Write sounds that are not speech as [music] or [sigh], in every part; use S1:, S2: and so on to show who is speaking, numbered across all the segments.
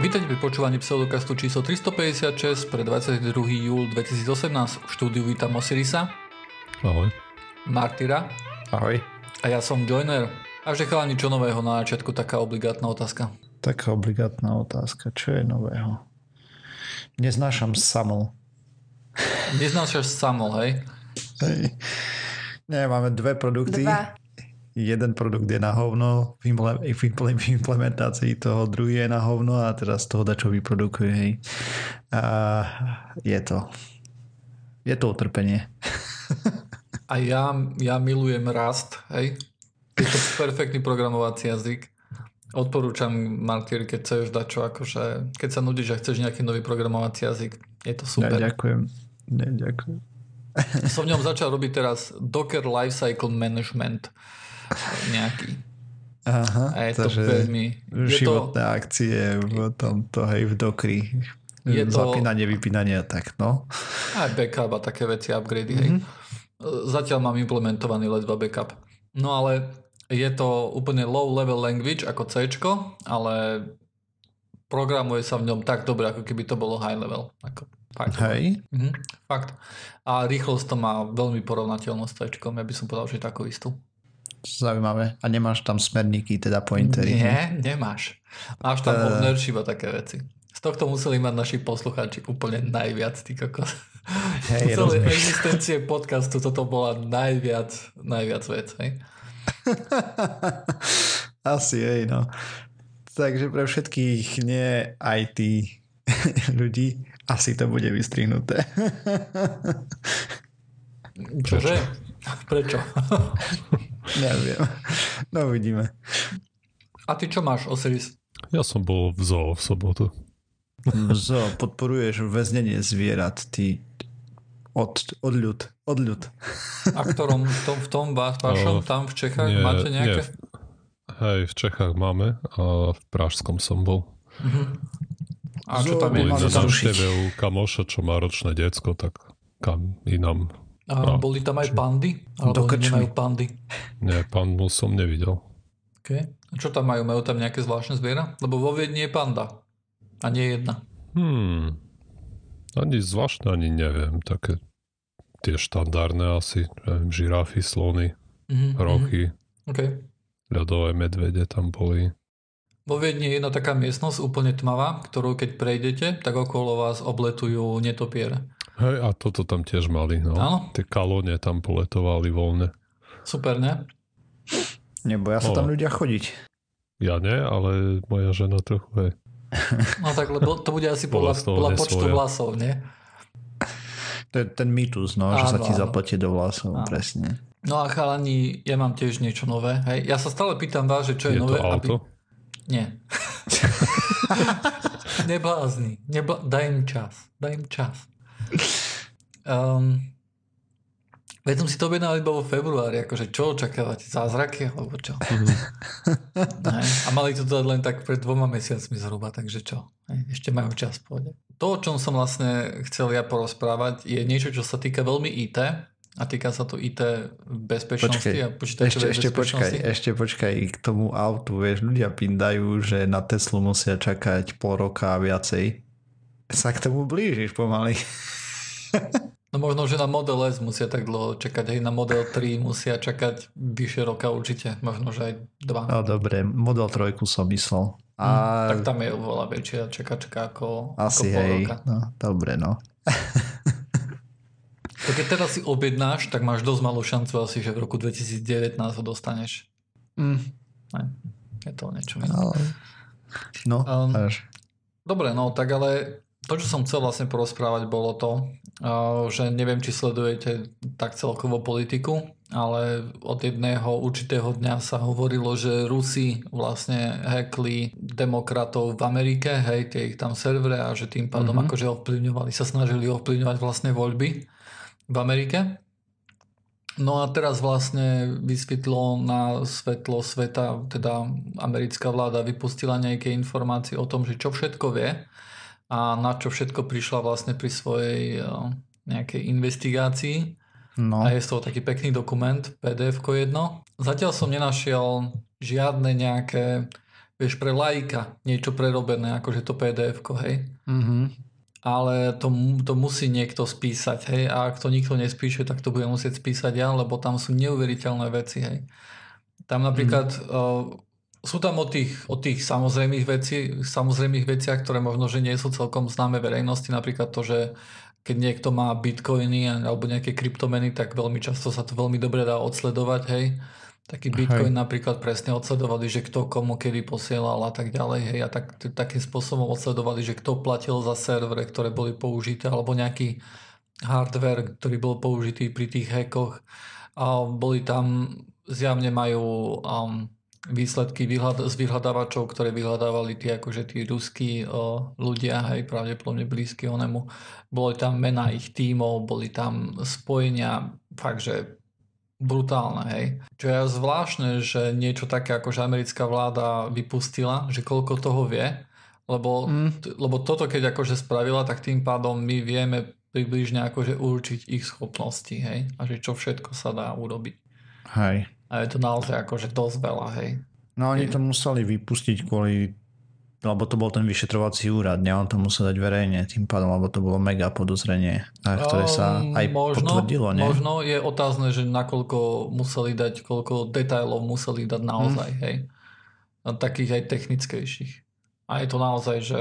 S1: Vítajte pri počúvaní pseudokastu číslo 356 pre 22. júl 2018. V štúdiu vítam Osirisa.
S2: Ahoj.
S1: Martyra.
S3: Ahoj.
S1: A ja som Joiner. A že chalani, čo nového na začiatku, taká obligátna otázka.
S3: Taká obligátna otázka. Čo je nového? Neznášam samol.
S1: Neznášaš samol, hej?
S3: Hej. Nie, máme dve produkty.
S4: Dva
S3: jeden produkt je na hovno v, implementácii toho, druhý je na hovno a teraz toho čo vyprodukuje, hej. A je to je to utrpenie.
S1: A ja, ja milujem Rust, hej. Je to perfektný programovací jazyk. Odporúčam, Martyr, keď chceš dať čo, akože, keď sa nudíš a chceš nejaký nový programovací jazyk, je to super.
S3: Ja, ďakujem. Ja, ďakujem.
S1: Som v ňom začal robiť teraz Docker Lifecycle Management nejaký.
S3: Aha,
S1: a je to veľmi...
S3: Životné to, akcie v tomto, hej, v Dokri. Je to, Zapínanie, vypínanie a tak, no.
S1: Aj backup a také veci, upgrady, mm-hmm. hej. Mhm. Zatiaľ mám implementovaný ledva backup. No ale je to úplne low level language ako C, ale programuje sa v ňom tak dobre, ako keby to bolo high level. Ako,
S3: fakt. Hej.
S1: Mhm, fakt. A rýchlosť to má veľmi porovnateľnú s C, ja by som povedal, že takú istú.
S3: Zaujímavé. A nemáš tam smerníky, teda pointery?
S1: Nie, ne? nemáš. Máš tam uh... ownership a také veci. Z tohto museli mať naši poslucháči úplne najviac, ty kokos. Hey, celej existencie podcastu toto bola najviac, najviac vec, hej? [laughs]
S3: Asi, hej, no. Takže pre všetkých nie IT [laughs] ľudí asi to bude vystrihnuté. [laughs]
S1: Čože? Prečo?
S3: Neviem. [laughs] No uvidíme.
S1: A ty čo máš, Osiris?
S2: Ja som bol v zoo v sobotu.
S3: V zoo podporuješ väznenie zvierat, ty od, od ľud. Od ľud.
S1: A ktorom v tom, v tom vašom, tam v Čechách nie, máte nejaké? Nie.
S2: Hej, v Čechách máme a v Pražskom som bol. Uh-huh.
S1: A čo tam je?
S2: Boli na návšteve u kamoša, čo má ročné diecko, tak kam inám
S1: a no. boli tam aj pandy? Alebo nemajú pandy?
S2: Nie, pandu som nevidel.
S1: Okay. A čo tam majú? Majú tam nejaké zvláštne zviera? Lebo vo Viedni je panda. A nie jedna.
S2: Hmm. Ani zvláštne, ani neviem. Také tie štandardné asi. Neviem, žirafy, slony, mm-hmm, roky.
S1: Mm-hmm. Okay.
S2: Ľadové medvede tam boli.
S1: Vo Viedni je jedna taká miestnosť úplne tmavá, ktorú keď prejdete, tak okolo vás obletujú netopiere.
S2: Hej, a toto tam tiež mali, no. Áno? Tie kalóne tam poletovali voľne.
S1: Super, ne?
S3: Neboja sa tam ľudia chodiť.
S2: Ja nie, ale moja žena trochu, hej.
S1: No tak, lebo to bude asi podľa, podľa počtu vlasov, nie?
S3: To je ten mýtus, no, áno, že sa ti zapletí do vlasov, áno. presne.
S1: No a chalani, ja mám tiež niečo nové. Hej. Ja sa stále pýtam vás, že čo je, je nové.
S2: To auto? Aby...
S1: Nie. [laughs] Neblázni. Nebla... Daj im čas. Daj im čas. Um, veď som si to objednal iba vo februári, akože čo očakávate, zázraky alebo čo? Mm. a mali to dať len tak pred dvoma mesiacmi zhruba, takže čo? Ešte majú čas, pôjde. To, o čom som vlastne chcel ja porozprávať, je niečo, čo sa týka veľmi IT a týka sa to IT bezpečnosti počkej, a počítačovej
S3: ešte, ešte počkaj, ešte počkaj k tomu autu, vieš, ľudia pindajú, že na Teslu musia čakať pol roka a viacej. Sa k tomu blížiš pomaly.
S1: No možno, že na Model S musia tak dlho čakať, aj na Model 3 musia čakať vyše roka určite, možno, že aj dva.
S3: No dobre, Model 3 som myslel.
S1: A... Hmm, tak tam je oveľa väčšia čakačka ako,
S3: Asi
S1: ako
S3: hej, roka. no dobre no. [laughs]
S1: to keď teraz si objednáš, tak máš dosť malú šancu asi, že v roku 2019 ho dostaneš. Mm. Je to niečo iné.
S3: No, um,
S1: Dobre, no tak ale to, čo som chcel vlastne porozprávať, bolo to, že neviem, či sledujete tak celkovo politiku, ale od jedného určitého dňa sa hovorilo, že Rusi vlastne hackli demokratov v Amerike, hej, tie ich tam servere a že tým pádom mm-hmm. akože ovplyvňovali, sa snažili ovplyvňovať vlastne voľby v Amerike. No a teraz vlastne vysvetlo na svetlo sveta, teda americká vláda vypustila nejaké informácie o tom, že čo všetko vie a na čo všetko prišla vlastne pri svojej eh, nejakej investigácii. No. A je z toho taký pekný dokument, pdf jedno. Zatiaľ som nenašiel žiadne nejaké vieš, pre lajka niečo prerobené, akože to pdf hej. Mm-hmm. Ale to, to musí niekto spísať, hej. A ak to nikto nespíše, tak to bude musieť spísať ja, lebo tam sú neuveriteľné veci, hej. Tam napríklad mm-hmm. uh, sú tam o tých, o tých samozrejmých, veci, samozrejmých veciach, ktoré možno, že nie sú celkom známe verejnosti, napríklad to, že keď niekto má bitcoiny alebo nejaké kryptomeny, tak veľmi často sa to veľmi dobre dá odsledovať, hej. Taký Bitcoin hej. napríklad presne odsledovali, že kto komu kedy posielal a tak ďalej. Hej, a tak, takým spôsobom odsledovali, že kto platil za servere, ktoré boli použité, alebo nejaký hardware, ktorý bol použitý pri tých hackoch. A boli tam, zjavne majú um, výsledky vyhľad- z vyhľadávačov, ktoré vyhľadávali tí, akože tí ruskí uh, ľudia, hej, pravdepodobne blízky onemu. Boli tam mená ich tímov, boli tam spojenia, fakt, že brutálne, hej. Čo je zvláštne, že niečo také ako že americká vláda vypustila, že koľko toho vie, lebo, mm. lebo toto keď akože spravila, tak tým pádom my vieme približne akože určiť ich schopnosti, hej. A že čo všetko sa dá urobiť.
S3: Hej.
S1: A je to naozaj akože dosť veľa, hej.
S3: No oni to museli vypustiť kvôli lebo to bol ten vyšetrovací úrad, ne? On to musel dať verejne tým pádom, lebo to bolo mega podozrenie, ktoré sa aj možno, potvrdilo, nie?
S1: Možno je otázne, že nakoľko museli dať, koľko detailov museli dať naozaj, hmm. hej. A takých aj technickejších. A je to naozaj, že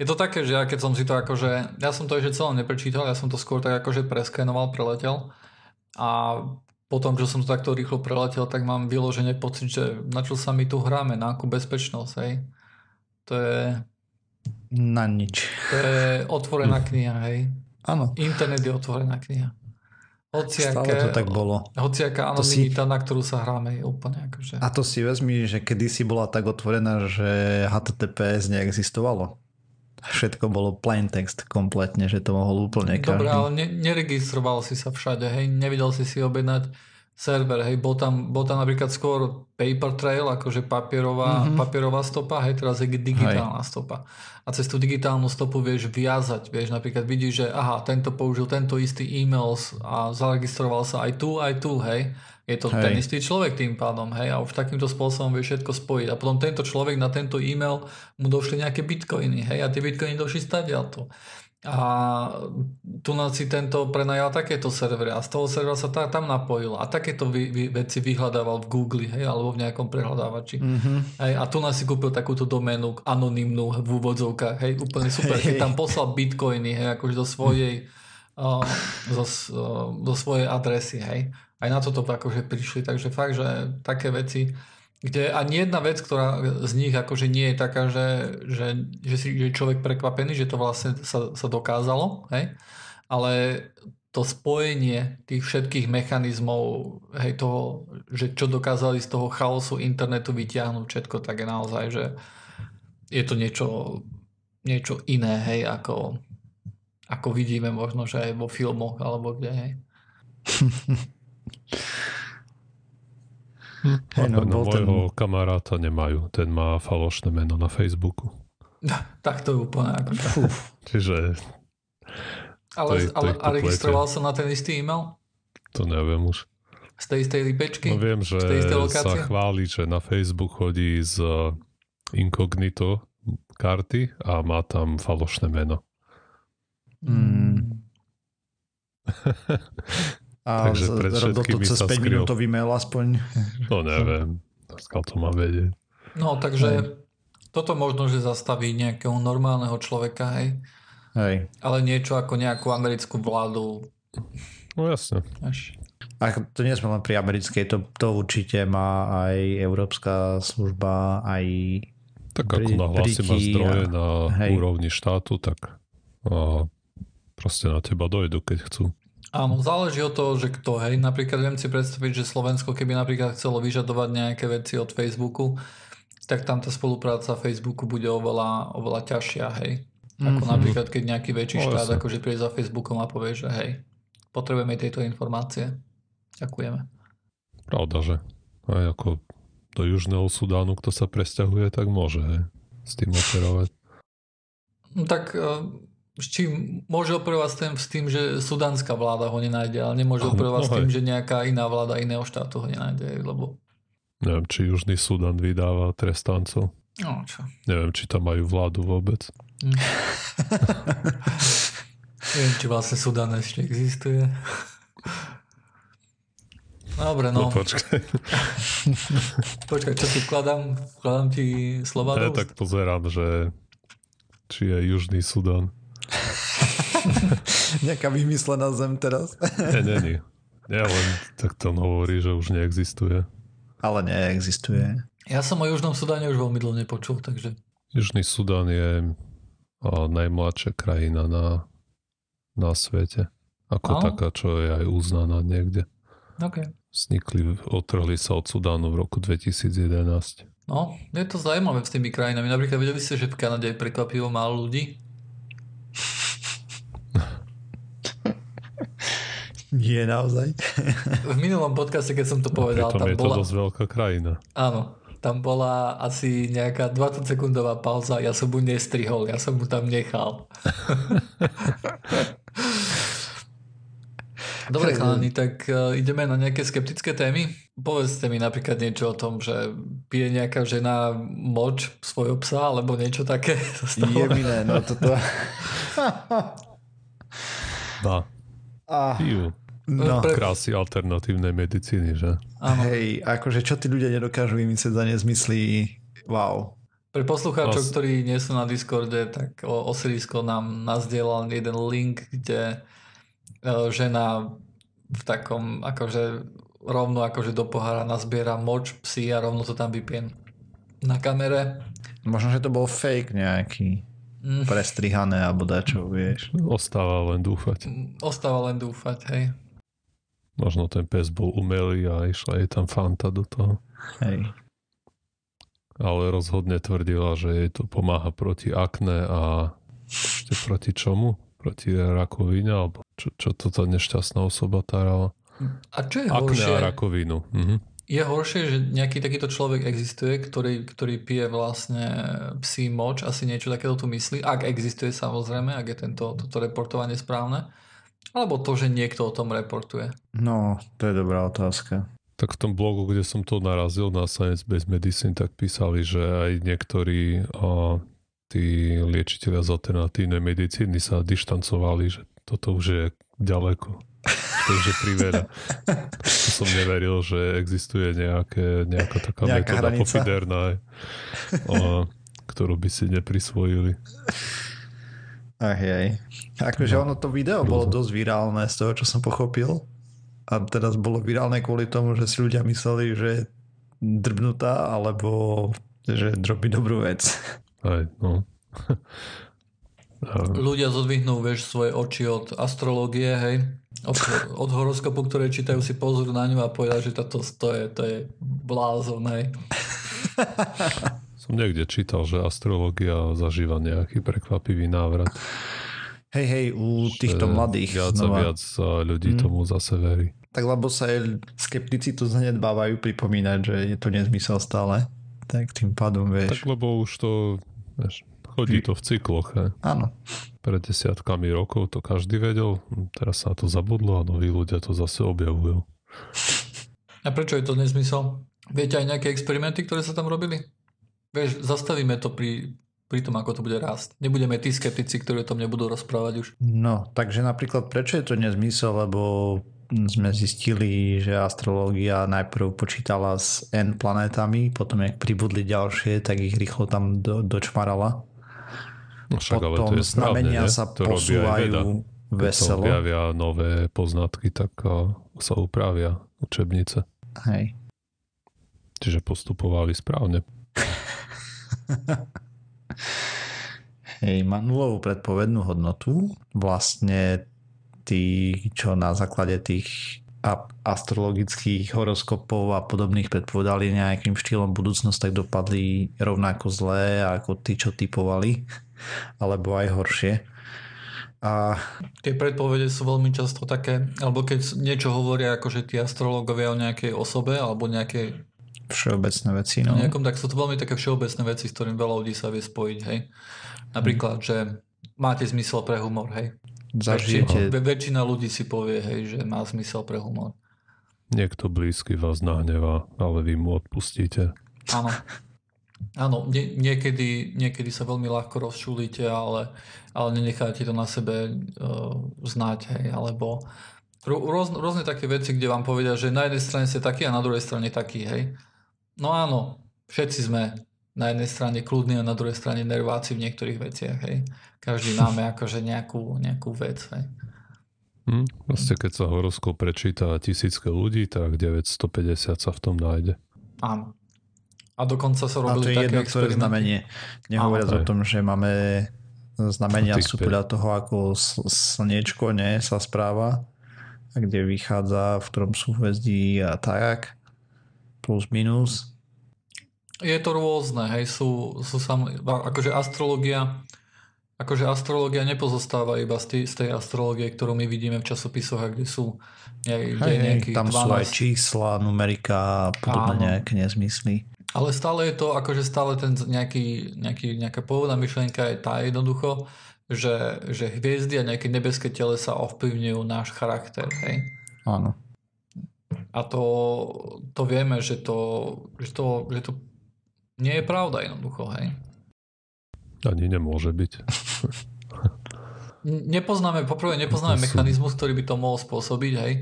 S1: je to také, že ja keď som si to akože, ja som to ešte celé neprečítal, ja som to skôr tak akože preskenoval, preletel a potom, čo som to takto rýchlo preletel, tak mám vyložené pocit, že na čo sa my tu hráme, na akú bezpečnosť, hej to je...
S3: Na nič.
S1: To je otvorená kniha, hej.
S3: Áno.
S1: Internet je otvorená kniha. Hociaké,
S3: Stále to tak bolo.
S1: Hociaká anonimita, si... na ktorú sa hráme, je úplne akože...
S3: A to si vezmi, že kedysi bola tak otvorená, že HTTPS neexistovalo. Všetko bolo plain text kompletne, že to mohol úplne každý.
S1: Dobre, ale ne, neregistroval si sa všade, hej, nevidel si si objednať server, hej, bol tam, bol tam napríklad skôr paper trail, akože papierová, mm-hmm. papierová stopa, hej, teraz je digitálna hej. stopa. A cez tú digitálnu stopu vieš viazať, vieš, napríklad vidíš, že aha, tento použil tento istý e-mail a zaregistroval sa aj tu, aj tu, hej. Je to hej. ten istý človek tým pádom, hej, a už takýmto spôsobom vieš všetko spojiť. A potom tento človek na tento e-mail mu došli nejaké bitcoiny, hej, a tie bitcoiny došli stadiaľ to. A tu si tento prenajal takéto servery a z toho servera sa tá, tam napojil a takéto vy, vy, veci vyhľadával v Google hej, alebo v nejakom prehľadávači. Mm-hmm. Hej, a tu si kúpil takúto doménu anonymnú v úvodzovkách. Hej, úplne super. Keď tam poslal bitcoiny hej, akože do svojej, uh, zo, uh, do svojej adresy. Hej. Aj na toto akože prišli. Takže fakt, že také veci kde ani jedna vec, ktorá z nich akože nie je taká, že, že, že si je človek prekvapený, že to vlastne sa, sa dokázalo, hej? ale to spojenie tých všetkých mechanizmov, hej, toho, že čo dokázali z toho chaosu internetu vyťahnuť všetko, tak je naozaj, že je to niečo, niečo iné, hej, ako, ako vidíme možno, že aj vo filmoch alebo kde, hej. [laughs]
S2: Hey, no, no, môjho ten... kamaráta nemajú. Ten má falošné meno na Facebooku.
S1: tak to je úplne ako...
S2: Čiže...
S1: Ale, je, ale a registroval sa na ten istý e-mail?
S2: To neviem už.
S1: Z tej istej lipečky?
S2: No viem, že sa chváli, že na Facebook chodí z incognito karty a má tam falošné meno. Hmm. [laughs] [laughs]
S3: A Takže pred to cez 5 minútový mail aspoň.
S2: No neviem. Skal to má vedieť.
S1: No takže hej. toto možno, že zastaví nejakého normálneho človeka, hej.
S3: Hej.
S1: Ale niečo ako nejakú americkú vládu.
S2: No jasne.
S3: Až. A to nie sme len pri americkej, to, to určite má aj Európska služba, aj
S2: Tak ako nahlási zdroje a, na hej. úrovni štátu, tak a proste na teba dojdu, keď chcú.
S1: Áno, záleží od toho, že kto, hej. Napríklad viem si predstaviť, že Slovensko, keby napríklad chcelo vyžadovať nejaké veci od Facebooku, tak tam tá spolupráca Facebooku bude oveľa, oveľa ťažšia, hej. Ako mm-hmm. napríklad, keď nejaký väčší no, štát akože príde za Facebookom a povie, že hej, potrebujeme tieto informácie. Ďakujeme.
S2: Pravda, že aj ako do Južného Sudánu, kto sa presťahuje, tak môže hej, s tým operovať.
S1: No, tak s čím môže operovať s tým, s tým, že sudánska vláda ho nenájde, ale nemôže operovať no, s tým, že nejaká iná vláda iného štátu ho nenájde, lebo
S2: Neviem, či Južný Sudan vydáva trestancov.
S1: No, čo?
S2: Neviem, či tam majú vládu vôbec. Mm. [laughs]
S1: Neviem, či vlastne Sudan ešte existuje. Dobre, no.
S2: no počkaj. [laughs]
S1: počkaj, čo ti vkladám? Vkladám ti slova
S2: Ja tak pozerám, že či je Južný Sudan. [laughs]
S3: Nejaká vymyslená zem teraz.
S2: nie, nie, nie. Ja len tak to hovorí, že už neexistuje.
S3: Ale neexistuje.
S1: Ja som o Južnom Sudáne už veľmi dlho nepočul, takže...
S2: Južný Sudán je najmladšia krajina na, na svete. Ako no. taká, čo je aj uznaná niekde.
S1: Okay.
S2: Vznikli, otrhli sa od Sudánu v roku 2011.
S1: No, je to zaujímavé s tými krajinami. Napríklad vedeli ste, že v Kanade je prekvapivo málo ľudí?
S3: Nie naozaj.
S1: v minulom podcaste, keď som to povedal,
S2: tam je bola... to dosť veľká krajina.
S1: Áno, tam bola asi nejaká 20 sekundová pauza, ja som mu nestrihol, ja som mu tam nechal. [laughs] Dobre, chalani, tak uh, ideme na nejaké skeptické témy. Povedzte mi napríklad niečo o tom, že pije nejaká žena moč svojho psa, alebo niečo také. [laughs]
S3: Jeminé, no toto. [laughs]
S2: Dá. Ah. Pijú. No. Pre... Krásy alternatívnej medicíny, že?
S3: Áno. Hej, akože čo tí ľudia nedokážu vymyslieť za nezmyslí, wow.
S1: Pre poslucháčov, Os... ktorí nie sú na Discorde, tak Osirisko nám nazdielal jeden link, kde E, žena v takom, akože rovno akože do pohára nazbiera moč psi a rovno to tam vypien na kamere.
S3: Možno, že to bol fake nejaký. Mm. Prestrihané alebo dačo, vieš.
S2: Ostáva len dúfať.
S1: Ostáva len dúfať, hej.
S2: Možno ten pes bol umelý a išla jej tam fanta do toho.
S3: Hej.
S2: Ale rozhodne tvrdila, že jej to pomáha proti akne a ešte proti čomu? Proti rakovine alebo čo, čo to tá nešťastná osoba tárala?
S1: A čo je Akne horšie?
S2: a rakovinu. Mhm.
S1: Je horšie, že nejaký takýto človek existuje, ktorý, ktorý pije vlastne psí moč, asi niečo takéto tu myslí, ak existuje samozrejme, ak je tento, toto reportovanie správne, alebo to, že niekto o tom reportuje?
S3: No, to je dobrá otázka.
S2: Tak v tom blogu, kde som to narazil na Science Based Medicine, tak písali, že aj niektorí o, tí liečiteľia z alternatívnej medicíny sa dištancovali, že toto už je ďaleko. To už je priveľa. To som neveril, že existuje nejaké, nejaká taká nejaká metóda hranica. pofiderná, o, ktorú by si neprisvojili.
S3: Ach jej. Akože no. ono to video bolo dosť virálne z toho, čo som pochopil. A teraz bolo virálne kvôli tomu, že si ľudia mysleli, že je drbnutá, alebo že robí dobrú vec.
S2: Aj, no. [laughs]
S1: Ľudia zodvihnú, vieš, svoje oči od astrológie, hej, od, od horoskopu, ktoré čítajú si pozor na ňu a povedia, že toto to je, to je blázon, hej. [laughs]
S2: Som niekde čítal, že astrológia zažíva nejaký prekvapivý návrat.
S3: Hej, hej, u týchto mladých.
S2: Viac znova. a viac ľudí hmm. tomu zase verí.
S3: Tak lebo sa aj skeptici to zanedbávajú pripomínať, že je to nezmysel stále. Tak tým pádom, vieš.
S2: Tak lebo už to, vieš, Chodí to v cykloch. He.
S3: Áno.
S2: Pred desiatkami rokov to každý vedel, teraz sa to zabudlo a noví ľudia to zase objavujú.
S1: A prečo je to nezmysel? Viete aj nejaké experimenty, ktoré sa tam robili? Vieš, zastavíme to pri, pri tom, ako to bude rásť. Nebudeme tí skeptici, ktorí o tom nebudú rozprávať už.
S3: No, takže napríklad prečo je to nezmysel, lebo sme zistili, že astrológia najprv počítala s N planetami, potom jak pribudli ďalšie, tak ich rýchlo tam do, dočmarala.
S2: No však, Potom ale to je znamenia
S3: správne, sa to posúvajú veselo.
S2: Keď sa objavia nové poznatky, tak sa upravia učebnice.
S3: Hej.
S2: Čiže postupovali správne. [laughs] [laughs]
S3: Hej, má nulovú predpovednú hodnotu. Vlastne tí, čo na základe tých astrologických horoskopov a podobných predpovedali nejakým štýlom budúcnosť, tak dopadli rovnako zlé ako tí, čo typovali [laughs] alebo aj horšie. A...
S1: Tie predpovede sú veľmi často také, alebo keď niečo hovoria akože tí astrologovia o nejakej osobe alebo nejakej
S3: všeobecné veci. No.
S1: Nejakom, tak sú to veľmi také všeobecné veci, s ktorým veľa ľudí sa vie spojiť. Hej. Napríklad, že máte zmysel pre humor. Hej.
S3: Zažijete...
S1: Väčšina, väčšina ľudí si povie, hej, že má zmysel pre humor.
S2: Niekto blízky vás nahnevá, ale vy mu odpustíte.
S1: Áno. Áno, nie, niekedy, niekedy sa veľmi ľahko rozčulíte, ale, ale nenecháte to na sebe uh, znať, hej, alebo rôz, rôzne také veci, kde vám povedia, že na jednej strane ste taký a na druhej strane taký, hej. No áno, všetci sme na jednej strane kľudní a na druhej strane nerváci v niektorých veciach, hej. Každý máme [laughs] akože nejakú, nejakú vec, hej.
S2: Hm, vlastne keď sa horoskop prečíta tisícke ľudí, tak 950 sa v tom nájde.
S1: Áno. A dokonca sa robili
S3: a to je
S1: také
S3: jedno, ktoré znamenie. Nehovoriac o tom, že máme znamenia sú podľa toho, ako slniečko ne, sa správa kde vychádza, v ktorom sú hviezdy a tak, plus minus.
S1: Je to rôzne, hej, sú, sú sam, akože astrologia akože astrológia nepozostáva iba z tej, z tej astrológie, ktorú my vidíme v časopisoch, kde sú
S3: hej, nejakých Tam 12... sú aj čísla, numerika a podobné Áno. nejaké nezmysly.
S1: Ale stále je to, akože stále ten nejaký, nejaký, nejaká pôvodná myšlienka je tá jednoducho, že, že hviezdy a nejaké nebeské telesa ovplyvňujú náš charakter. Hej?
S3: Áno.
S1: A to, to vieme, že to, že, to, že to nie je pravda jednoducho. Hej?
S2: Ani nemôže byť.
S1: Nepoznáme, poprvé nepoznáme mechanizmus, ktorý by to mohol spôsobiť, hej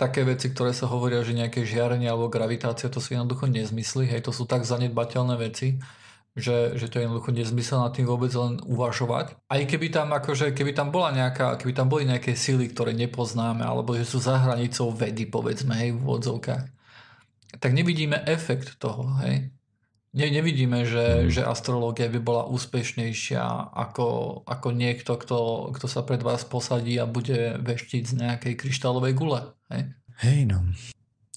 S1: také veci, ktoré sa hovoria, že nejaké žiarenie alebo gravitácia, to sú jednoducho nezmysly, hej, to sú tak zanedbateľné veci, že, že to je jednoducho nezmysel nad tým vôbec len uvažovať. Aj keby tam, akože, keby tam bola nejaká, keby tam boli nejaké sily, ktoré nepoznáme, alebo že sú za hranicou vedy, povedzme, hej, v odzovkách, tak nevidíme efekt toho, hej. Ne, nevidíme, že, mm. že astrológia by bola úspešnejšia ako, ako niekto, kto, kto sa pred vás posadí a bude veštiť z nejakej kryštálovej gule. Hej,
S3: hej no.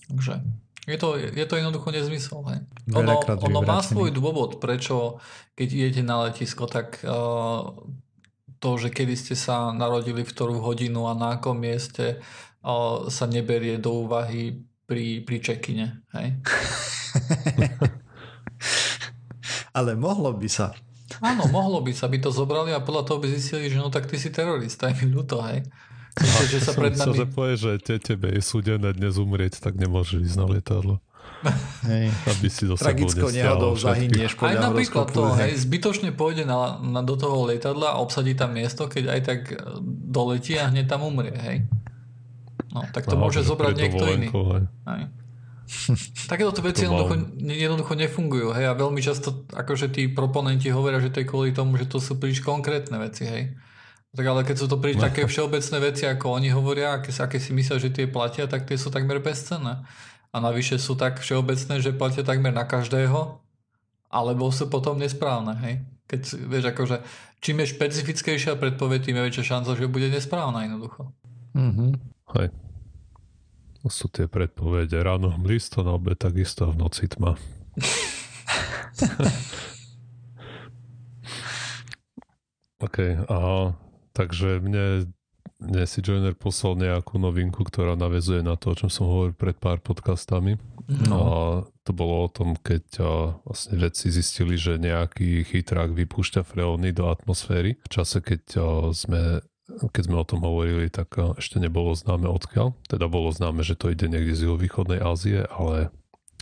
S1: Takže je to, je to jednoducho nezmysel. Hej. Ono, ono má svoj dôvod, prečo keď idete na letisko, tak uh, to, že kedy ste sa narodili v ktorú hodinu a na akom mieste uh, sa neberie do úvahy pri, pri čekine. Hej? [laughs]
S3: Ale mohlo by sa.
S1: Áno, mohlo by sa, by to zobrali a podľa toho by zistili, že no tak ty si terorista, je mi ľúto, hej. Myslíte, že sa pred nami...
S2: Že povie, že te, tebe je súdené dnes umrieť, tak nemôžeš ísť na lietadlo.
S3: Hej.
S2: Aby si do
S3: Tragickou nehodou zahynieš
S1: Aj napríklad to, hej, zbytočne pôjde na, na, do toho lietadla a obsadí tam miesto, keď aj tak e, doletí a hneď tam umrie, hej. No, tak to Aha, môže zobrať niekto iný. Hej. Hej. Takéto veci jednoducho, jednoducho nefungujú, hej, a veľmi často akože tí proponenti hovoria, že to je kvôli tomu, že to sú príliš konkrétne veci, hej. Tak ale keď sú to príliš no. [laughs] také všeobecné veci, ako oni hovoria, aké, aké si myslia, že tie platia, tak tie sú takmer bezcenné. A navyše sú tak všeobecné, že platia takmer na každého, alebo sú potom nesprávne, hej. Keď, vieš, akože, čím je špecifickejšia predpoveď, tým je väčšia šanca, že bude nesprávna jednoducho.
S3: Mm-hmm.
S2: Hej. To sú tie predpovede. Ráno hmlisto, na obe takisto v noci tma. [laughs] [laughs] OK, a takže mne, si Joiner poslal nejakú novinku, ktorá navezuje na to, o čom som hovoril pred pár podcastami. No. A to bolo o tom, keď a, vlastne vedci zistili, že nejaký chytrák vypúšťa freóny do atmosféry. V čase, keď a, sme keď sme o tom hovorili, tak ešte nebolo známe odkiaľ. Teda bolo známe, že to ide niekde z juhovýchodnej Ázie, ale,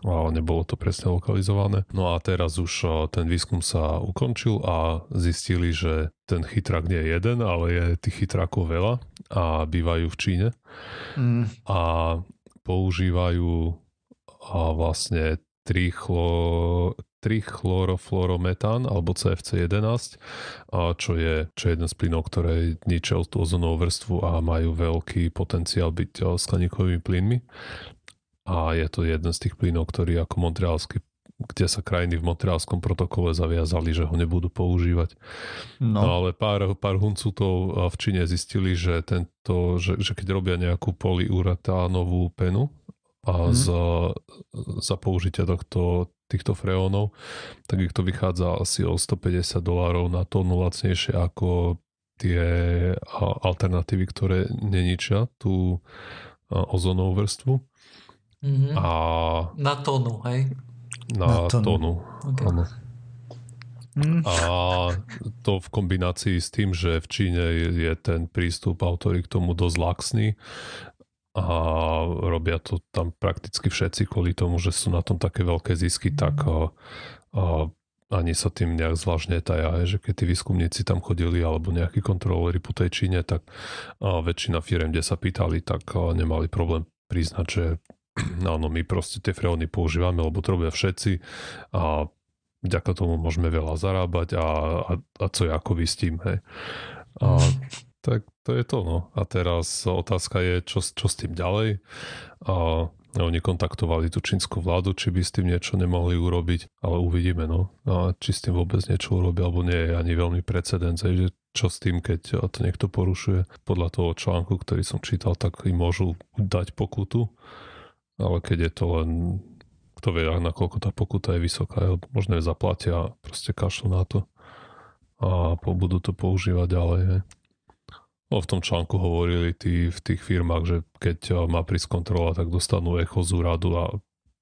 S2: ale nebolo to presne lokalizované. No a teraz už eh, ten výskum sa ukončil a zistili, že ten chytrák nie je jeden, ale je tých chytrákov veľa a bývajú v Číne. Mm. A používajú a vlastne trichlor, trichlorofluorometán alebo CFC11, čo je, čo je jeden z plynov, ktoré ničia tú ozonovú vrstvu a majú veľký potenciál byť skleníkovými plynmi. A je to jeden z tých plynov, ktorý ako montrealský kde sa krajiny v Montrealskom protokole zaviazali, že ho nebudú používať. No, no ale pár, pár huncutov v Číne zistili, že, tento, že, že keď robia nejakú poliuratánovú penu, a mm. za, za použitie tohto týchto freónov, tak ich to vychádza asi o 150 dolárov na tónu lacnejšie ako tie alternatívy, ktoré neničia tú ozónovú vrstvu.
S1: Mm-hmm. A... Na tónu, hej?
S2: Na, na tónu. tónu. Okay. Áno. Mm. A to v kombinácii s tým, že v Číne je ten prístup autory k tomu dosť laxný, a robia to tam prakticky všetci kvôli tomu, že sú na tom také veľké zisky, tak a, a ani sa tým nejak zvlášť netaja, že keď tí výskumníci tam chodili alebo nejakí kontrolóri po tej Číne, tak a väčšina firm, kde sa pýtali, tak nemali problém priznať, že áno, my proste tie freóny používame, lebo to robia všetci a vďaka tomu môžeme veľa zarábať a, a, a co je ako vy s tým, hej. A, [laughs] tak to je to, no. A teraz otázka je, čo, čo s tým ďalej. A oni kontaktovali tú čínsku vládu, či by s tým niečo nemohli urobiť, ale uvidíme, no. A či s tým vôbec niečo urobia, alebo nie je ani veľmi precedens, že čo s tým, keď to niekto porušuje. Podľa toho článku, ktorý som čítal, tak im môžu dať pokutu, ale keď je to len kto vie, nakoľko tá pokuta je vysoká, možno je zaplatia proste kašľú na to a budú to používať ďalej. Hej. No, v tom článku hovorili tí v tých firmách, že keď má prísť kontrola, tak dostanú echo z úradu a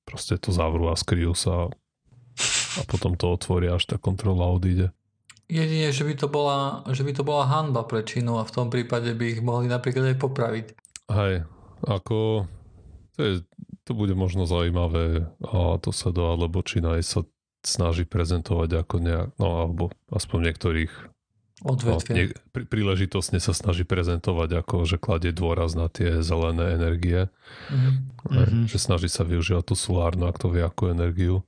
S2: proste to zavrú a skryjú sa a potom to otvoria, až tá kontrola odíde.
S1: Jedine, že by to bola, že by to bola hanba pre Čínu a v tom prípade by ich mohli napríklad aj popraviť.
S2: Hej, ako to, je, to bude možno zaujímavé a to sa do, lebo Čína sa snaží prezentovať ako nejak, no alebo aspoň niektorých
S1: odvetvia.
S2: No, prí, príležitostne sa snaží prezentovať ako, že kladie dôraz na tie zelené energie. Mm-hmm. Že snaží sa využívať tú solárnu, ak to vie, ako energiu.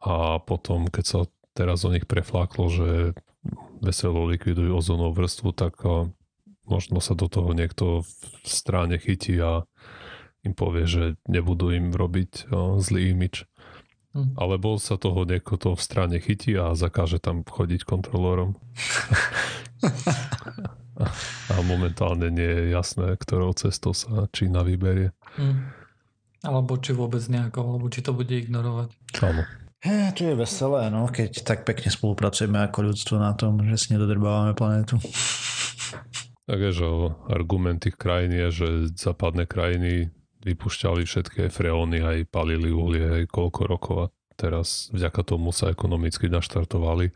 S2: A potom, keď sa teraz o nich prefláklo, že veselo likvidujú ozónovú vrstvu, tak možno sa do toho niekto v stráne chytí a im povie, že nebudú im robiť zlý imič. Hm. Alebo sa toho niekto v strane chytí a zakáže tam chodiť kontrolórom. [laughs] a momentálne nie je jasné, ktorou cestou sa Čína vyberie. Hm.
S1: Alebo či vôbec nejako, alebo či to bude ignorovať.
S2: Áno.
S3: He, to je veselé, no, keď tak pekne spolupracujeme ako ľudstvo na tom, že si nedodrbávame planetu.
S2: Tak je, že argument tých krajín je, že západné krajiny vypušťali všetky freóny aj palili uhlie aj koľko rokov a teraz vďaka tomu sa ekonomicky naštartovali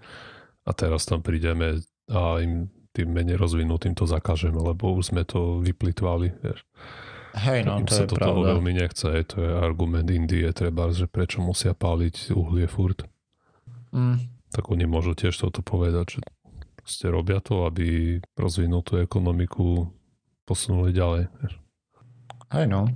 S2: a teraz tam prídeme a im tým menej rozvinutým to zakážeme, lebo už sme to vyplitvali. Vieš.
S3: Hej, no, to
S2: sa
S3: je
S2: to
S3: pravda.
S2: veľmi nechce, to je argument Indie, treba, že prečo musia páliť uhlie furt. Mm. Tak oni môžu tiež toto povedať, že proste robia to, aby rozvinutú ekonomiku posunuli ďalej.
S3: Hej, no.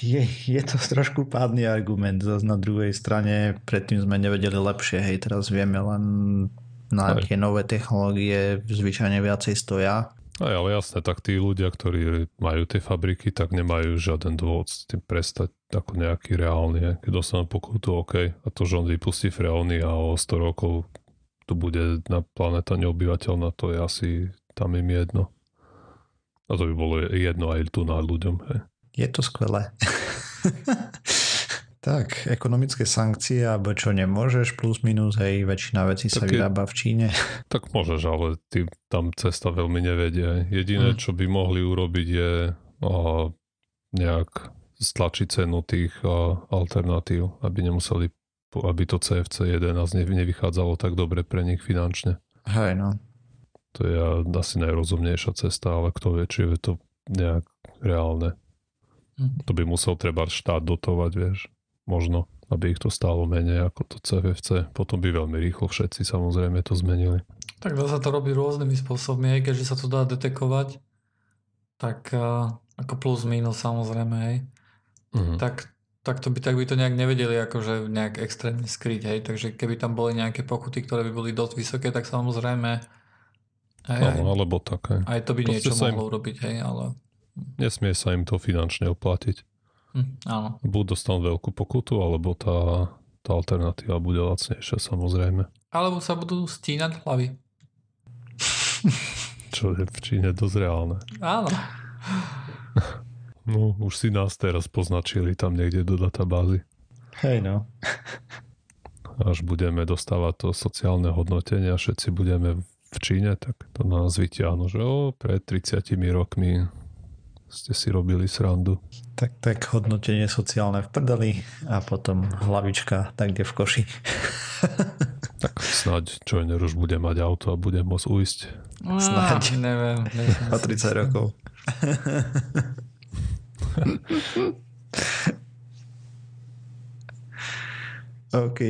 S3: Je, je to trošku pádny argument. Zas na druhej strane predtým sme nevedeli lepšie. Hej, teraz vieme len na aké nové technológie zvyčajne viacej stoja.
S2: Aj, ale jasné, tak tí ľudia, ktorí majú tie fabriky, tak nemajú žiaden dôvod s tým prestať ako nejaký reálny. Keď dostanú pokutu, OK. A to, že on vypustí freóny a o 100 rokov tu bude na planéta neobyvateľná, to je asi tam im jedno. A to by bolo jedno aj tu na ľuďom. Hej.
S3: Je to skvelé. [laughs] tak, ekonomické sankcie, alebo čo nemôžeš, plus minus, hej, väčšina vecí tak sa vyrába v Číne. [laughs]
S2: Tak môžeš, ale ty tam cesta veľmi nevedie. Jediné, hmm. čo by mohli urobiť je o, nejak stlačiť cenu tých o, alternatív, aby nemuseli, aby to CFC 11 nevychádzalo tak dobre pre nich finančne.
S3: Hej, no.
S2: To je asi najrozumnejšia cesta, ale kto vie, či je to nejak reálne. Hm. To by musel treba štát dotovať, vieš. Možno, aby ich to stálo menej ako to CFC. Potom by veľmi rýchlo všetci samozrejme to zmenili.
S1: Tak dá sa to robiť rôznymi spôsobmi, aj keďže sa to dá detekovať, tak uh, ako plus minus samozrejme, hej. Uh-huh. Tak, tak, to by, tak by to nejak nevedeli akože nejak extrémne skryť, hej. Takže keby tam boli nejaké pokuty, ktoré by boli dosť vysoké, tak samozrejme
S2: aj, aj, alebo tak,
S1: aj. aj to by Proste niečo mohlo im... urobiť, hej, ale...
S2: Nesmie sa im to finančne oplatiť.
S1: Hm, áno.
S2: Buď dostanú veľkú pokutu, alebo tá, tá alternatíva bude lacnejšia samozrejme.
S1: Alebo sa budú stínať hlavy.
S2: Čo je v Číne dosť reálne.
S1: Áno. [laughs]
S2: No, už si nás teraz poznačili tam niekde do databázy.
S3: Hej no.
S2: Až budeme dostávať to sociálne hodnotenie a všetci budeme v Číne, tak to nás vyťahnu, že o, pred 30 rokmi ste si robili srandu.
S3: Tak, tak hodnotenie sociálne v prdeli a potom hlavička tak, kde v koši. [laughs]
S2: tak Snáď Joiner už bude mať auto a bude môcť ujsť.
S1: No,
S3: Snáď.
S1: neviem. neviem. [laughs]
S3: O 30 rokov. [laughs] OK,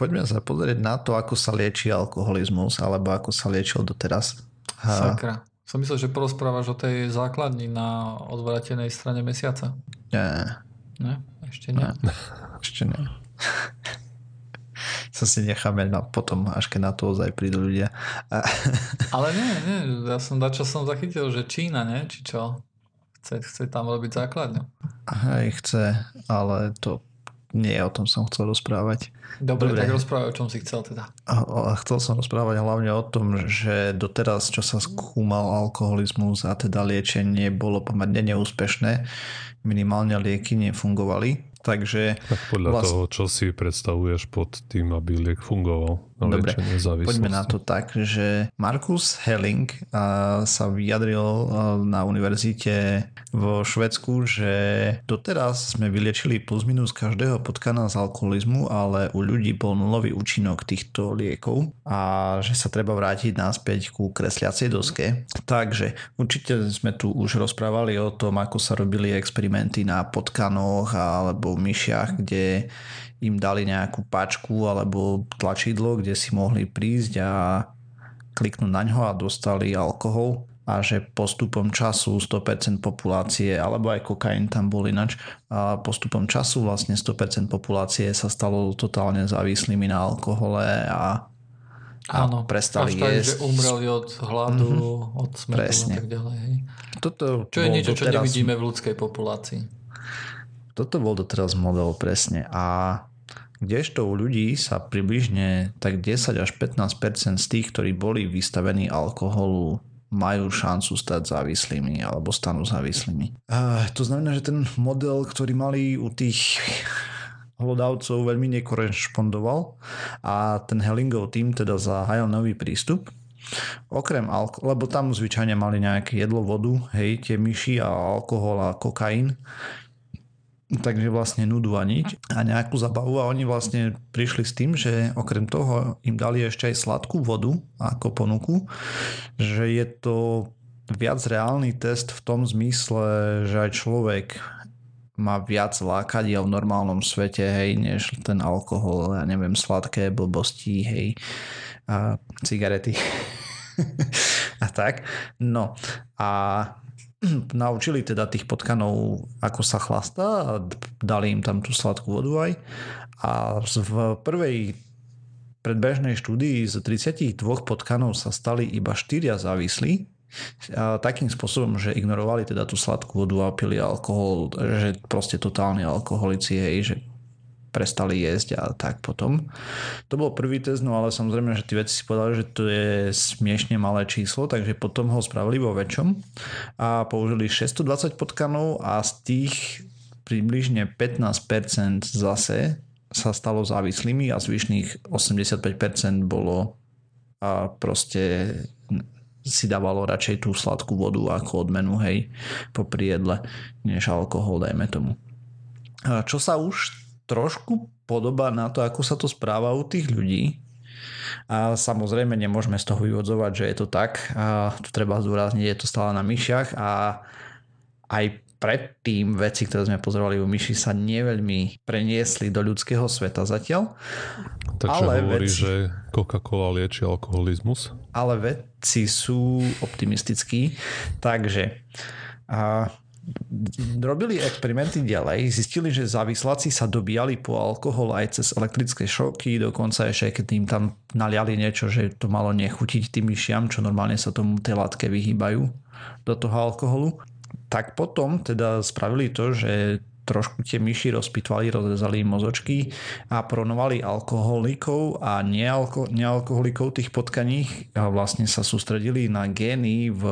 S3: poďme sa pozrieť na to, ako sa lieči alkoholizmus, alebo ako sa liečil doteraz.
S1: Sakra. Som myslel, že porozprávaš o tej základni na odvratenej strane mesiaca.
S3: nie,
S1: Ne? Ešte nie. [laughs]
S3: ešte nie. [laughs] Sa si necháme na potom, až keď na to ozaj prídu ľudia. [laughs]
S1: Ale nie, nie. Ja som dačo som zachytil, že Čína, ne? Či čo? Chce, chce tam robiť základňu.
S3: hej, chce, ale to nie o tom som chcel rozprávať.
S1: Dobre,
S3: Dobre.
S1: tak rozprávaj, o čom si chcel teda.
S3: A, a chcel som rozprávať hlavne o tom, že doteraz, čo sa skúmal alkoholizmus a teda liečenie bolo pomerne neúspešné, minimálne lieky nefungovali, takže
S2: Tak podľa
S3: Vlast-
S2: toho, čo si predstavuješ pod tým, aby liek fungoval na
S3: Dobre, poďme na to tak, že Markus Helling a, sa vyjadril a, na univerzite vo Švedsku, že doteraz sme vyliečili plus minus každého potkana z alkoholizmu, ale u ľudí bol nulový účinok týchto liekov a že sa treba vrátiť naspäť ku kresliacej doske. Takže určite sme tu už rozprávali o tom, ako sa robili experimenty na potkanoch alebo myšiach, kde im dali nejakú pačku alebo tlačidlo, kde si mohli prísť a kliknúť na ňo a dostali alkohol a že postupom času 100% populácie, alebo aj kokain tam bol inač, a postupom času vlastne 100% populácie sa stalo totálne závislými na alkohole a, a
S1: Áno.
S3: prestali
S1: Až tak,
S3: jesť.
S1: že umreli od hladu, od smetu
S3: Presne.
S1: a tak ďalej. Hej.
S3: Toto
S1: Čo je niečo, čo
S3: doteraz-
S1: nevidíme v ľudskej populácii.
S3: Toto bol doteraz model presne a kdežto u ľudí sa približne tak 10 až 15% z tých, ktorí boli vystavení alkoholu majú šancu stať závislými alebo stanú závislými. Uh, to znamená, že ten model, ktorý mali u tých hlodavcov veľmi nekorešpondoval a ten Hellingov tým teda zahájal nový prístup Okrem alko- lebo tam zvyčajne mali nejaké jedlo, vodu, hej, tie myši a alkohol a kokain. Takže vlastne nudu a nič a nejakú zabavu a oni vlastne prišli s tým, že okrem toho im dali ešte aj sladkú vodu ako ponuku, že je to viac reálny test v tom zmysle, že aj človek má viac lákadiel v normálnom svete, hej, než ten alkohol, ja neviem, sladké blbosti, hej, a cigarety [laughs] a tak. No a [clears throat] naučili teda tých potkanov, ako sa chlastá a dali im tam tú sladkú vodu aj. A v prvej predbežnej štúdii z 32 potkanov sa stali iba 4 závislí a takým spôsobom, že ignorovali teda tú sladkú vodu a pili alkohol, že proste totálni alkoholici, hej, že prestali jesť a tak potom. To bol prvý test, no ale samozrejme, že tí veci si povedali, že to je smiešne malé číslo, takže potom ho spravili vo väčšom a použili 620 potkanov a z tých približne 15% zase sa stalo závislými a zvyšných 85% bolo a proste si dávalo radšej tú sladkú vodu ako odmenu, hej, po jedle, než alkohol, dajme tomu. A čo sa už trošku podobá na to, ako sa to správa u tých ľudí. A samozrejme nemôžeme z toho vyvodzovať, že je to tak. A tu treba zdôrazniť, je to stále na myšiach a aj predtým veci, ktoré sme pozorovali u myši sa neveľmi preniesli do ľudského sveta zatiaľ.
S2: Takže
S3: Ale
S2: hovorí,
S3: veci-
S2: že Coca-Cola lieči alkoholizmus.
S3: ale vedci sú optimistickí, takže a, robili experimenty ďalej, zistili, že závisláci sa dobíjali po alkohol aj cez elektrické šoky, dokonca ešte keď im tam naliali niečo, že to malo nechutiť tým myšiam, čo normálne sa tomu tej látke vyhýbajú do toho alkoholu. Tak potom teda spravili to, že trošku tie myši rozpitvali, rozrezali im mozočky a pronovali alkoholikov a nealko- nealkoholikov tých potkaní a vlastne sa sústredili na gény v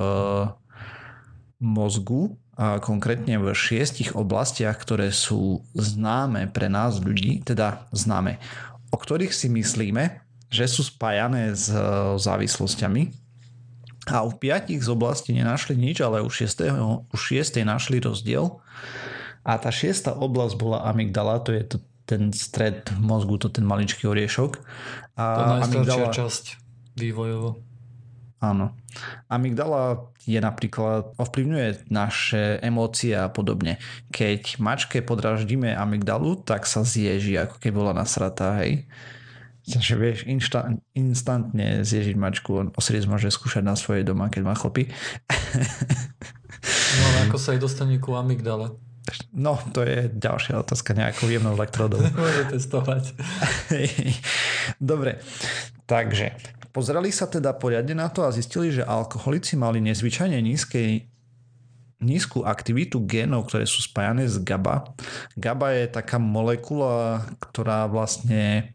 S3: mozgu konkrétne v šiestich oblastiach, ktoré sú známe pre nás ľudí, teda známe, o ktorých si myslíme, že sú spájané s e, závislosťami. A v piatich z oblasti nenašli nič, ale u šiestej, u šiestej našli rozdiel. A tá šiesta oblasť bola amygdala, to je to, ten stred v mozgu, to ten maličký oriešok.
S1: A to najstaršia amygdala... časť vývojovo.
S3: Áno. Amygdala je napríklad, ovplyvňuje naše emócie a podobne. Keď mačke podraždíme amygdalu, tak sa zježí, ako keď bola nasratá, hej. Takže vieš, inšta, instantne zježiť mačku. Osiris môže skúšať na svojej doma, keď má chlopy.
S1: No ale ako sa jej dostane ku amygdale?
S3: No, to je ďalšia otázka nejakou jemnou elektrodou. [laughs]
S1: Môže testovať.
S3: Dobre, takže Pozreli sa teda poriadne na to a zistili, že alkoholici mali nezvyčajne nízkej nízku aktivitu génov, ktoré sú spájane s GABA. GABA je taká molekula, ktorá vlastne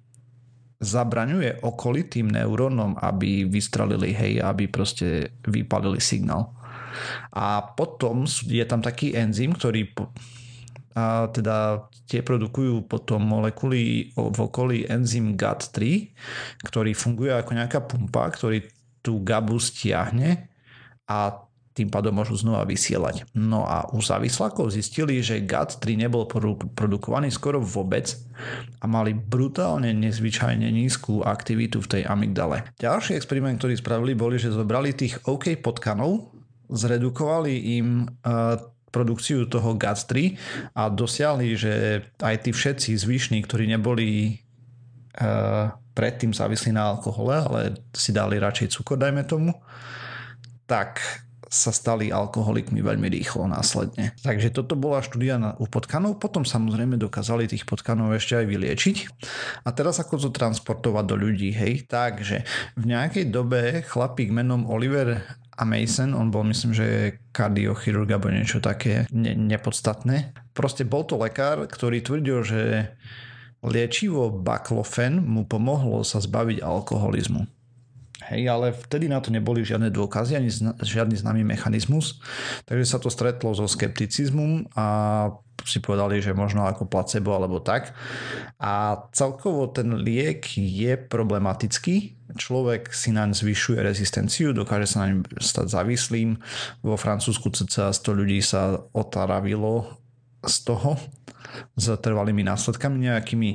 S3: zabraňuje okolitým neurónom, aby vystrelili, hej, aby proste vypalili signál. A potom je tam taký enzym, ktorý a teda tie produkujú potom molekuly v okolí enzym GAT3, ktorý funguje ako nejaká pumpa, ktorý tú GABu stiahne a tým pádom môžu znova vysielať. No a u závislákov zistili, že GAT3 nebol produkovaný skoro vôbec a mali brutálne nezvyčajne nízku aktivitu v tej amygdale. Ďalší experiment, ktorý spravili, boli, že zobrali tých OK potkanov, zredukovali im uh, produkciu toho GAT3 a dosiahli, že aj tí všetci zvyšní, ktorí neboli uh, predtým závislí na alkohole, ale si dali radšej cukor, dajme tomu, tak sa stali alkoholikmi veľmi rýchlo následne. Takže toto bola štúdia u potkanov, potom samozrejme dokázali tých potkanov ešte aj vyliečiť. A teraz ako to transportovať do ľudí, hej? Takže v nejakej dobe chlapík menom Oliver a Mason, on bol myslím, že kardiochirurg alebo niečo také ne- nepodstatné. Proste bol to lekár, ktorý tvrdil, že liečivo baklofen mu pomohlo sa zbaviť alkoholizmu. Hej, ale vtedy na to neboli žiadne dôkazy, ani zna, žiadny známy mechanizmus, takže sa to stretlo so skepticizmom a si povedali, že možno ako placebo alebo tak. A celkovo ten liek je problematický. Človek si naň zvyšuje rezistenciu, dokáže sa naň stať závislým. Vo Francúzsku cca 100 ľudí sa otaravilo z toho s trvalými následkami nejakými.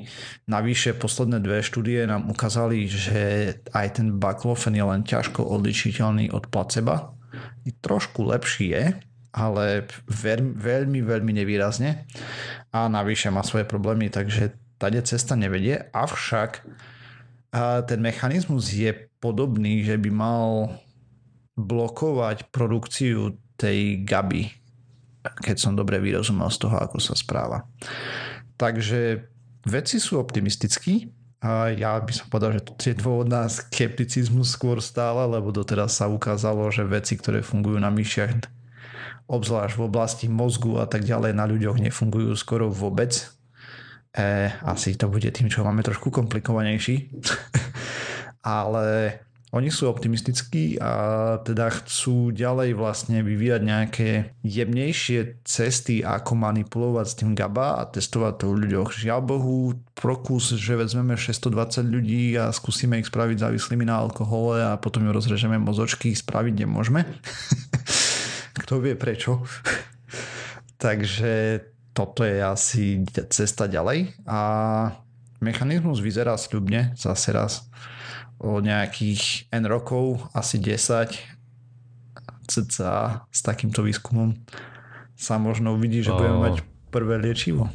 S3: Navyše posledné dve štúdie nám ukázali, že aj ten baklofen je len ťažko odličiteľný od placeba. Trošku lepší je, ale veľmi, veľmi, veľmi nevýrazne a navyše má svoje problémy, takže tade cesta nevedie, avšak ten mechanizmus je podobný, že by mal blokovať produkciu tej gaby, keď som dobre vyrozumel z toho, ako sa správa. Takže veci sú optimistickí a ja by som povedal, že je dôvod na skepticizmus skôr stále, lebo doteraz sa ukázalo, že veci, ktoré fungujú na myšiach, obzvlášť v oblasti mozgu a tak ďalej, na ľuďoch nefungujú skoro vôbec. E, asi to bude tým, čo máme trošku komplikovanejší. [laughs] Ale oni sú optimistickí a teda chcú ďalej vlastne vyvíjať nejaké jemnejšie cesty, ako manipulovať s tým GABA a testovať to u ľuďoch. Žiaľ Bohu, prokus, že vezmeme 620 ľudí a skúsime ich spraviť závislými na alkohole a potom ju rozrežeme mozočky, spraviť nemôžeme. [laughs] Kto vie prečo. [laughs] Takže toto je asi cesta ďalej a mechanizmus vyzerá sľubne zase raz o nejakých N rokov, asi 10 cca s takýmto výskumom sa možno uvidí, že budeme mať prvé liečivo.